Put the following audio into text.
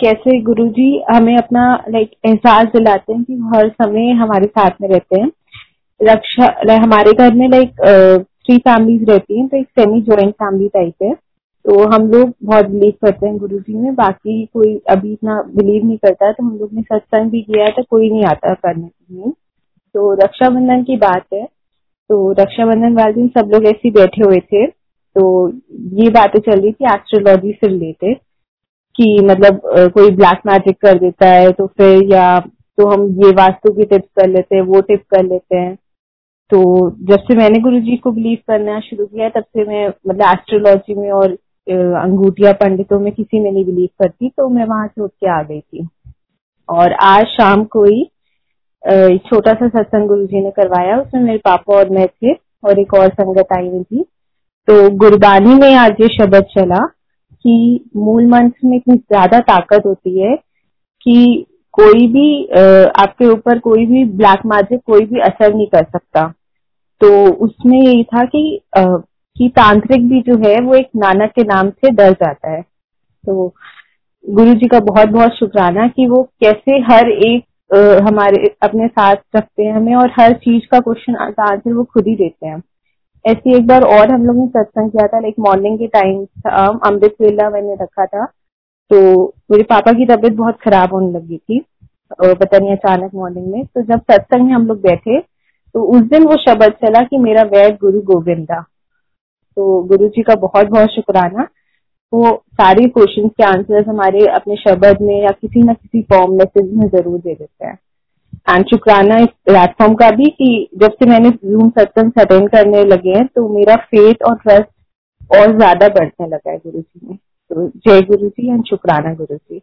कैसे गुरुजी हमें अपना लाइक एहसास दिलाते हैं कि हर समय हमारे साथ में रहते हैं। रक्षा हमारे घर में लाइक थ्री फैमिलीज़ रहती हैं तो एक सेमी ज्वाइंट फैमिली टाइप है। तो हम लोग बहुत बिलीव करते हैं गुरु जी में, बाकी कोई अभी इतना बिलीव नहीं करता तो हम लोग ने सत्संग भी किया है तो कोई नहीं आता करने के लिए। तो रक्षाबंधन की बात है तो रक्षाबंधन वाले दिन सब लोग ऐसे बैठे हुए थे। तो ये बातें चल रही थी एस्ट्रोलॉजी से रिलेटेड कि मतलब कोई ब्लैक मैजिक कर देता है तो फिर या तो हम ये वास्तु की टिप्स कर लेते हैं, वो टिप कर लेते हैं। तो जब से मैंने गुरु जी को बिलीव करना शुरू किया है, तब से मैं मतलब एस्ट्रोलॉजी में और अंगूठिया पंडितों में किसी में नहीं बिलीव करती तो मैं वहाँ से उठ के आ गई थी। और आज शाम को ही छोटा सा सत्संग गुरु जी ने करवाया, उसमें मेरे पापा और मैं थे, और एक और संगत आई हुई थी। तो गुरबानी में आज ये शब्द चला कि मूल मंत्र में इतनी ज़्यादा ताकत होती है कि कोई भी आपके ऊपर कोई भी ब्लैक मैजिक कोई भी असर नहीं कर सकता। तो उसमें यही था कि कि तांत्रिक भी जो है वो एक नानक के नाम से डर जाता है। तो गुरु जी का बहुत बहुत शुक्राना कि वो कैसे हर एक हमारे अपने साथ रखते हैं हमें और हर चीज़ का क्वेश्चन आंसर वो खुद ही देते हैं। ऐसी एक बार और हम लोग ने सत्संग किया था लाइक मॉर्निंग के टाइम अमृत वेला मैंने रखा था। तो मेरे पापा की तबीयत बहुत खराब होने लगी थी पता नहीं अचानक मॉर्निंग में। तो जब सत्संग में हम लोग बैठे तो उस दिन वो शब्द चला कि मेरा वैद गुरु गोविंदा। तो गुरु जी का बहुत बहुत शुक्राना। वो सारे क्वेश्चन के आंसर्स हमारे अपने शब्द में या किसी न किसी फॉर्म मैसेज में ज़रूर दे देते हैं। एंड शुक्राना इस प्लेटफॉर्म का भी कि जब से मैंने जूम सत्संग अटेंड करने लगे हैं तो मेरा फेथ और ट्रस्ट और ज़्यादा बढ़ने लगा है गुरु जी में तो जय गुरु जी एंड शुक्राना गुरु जी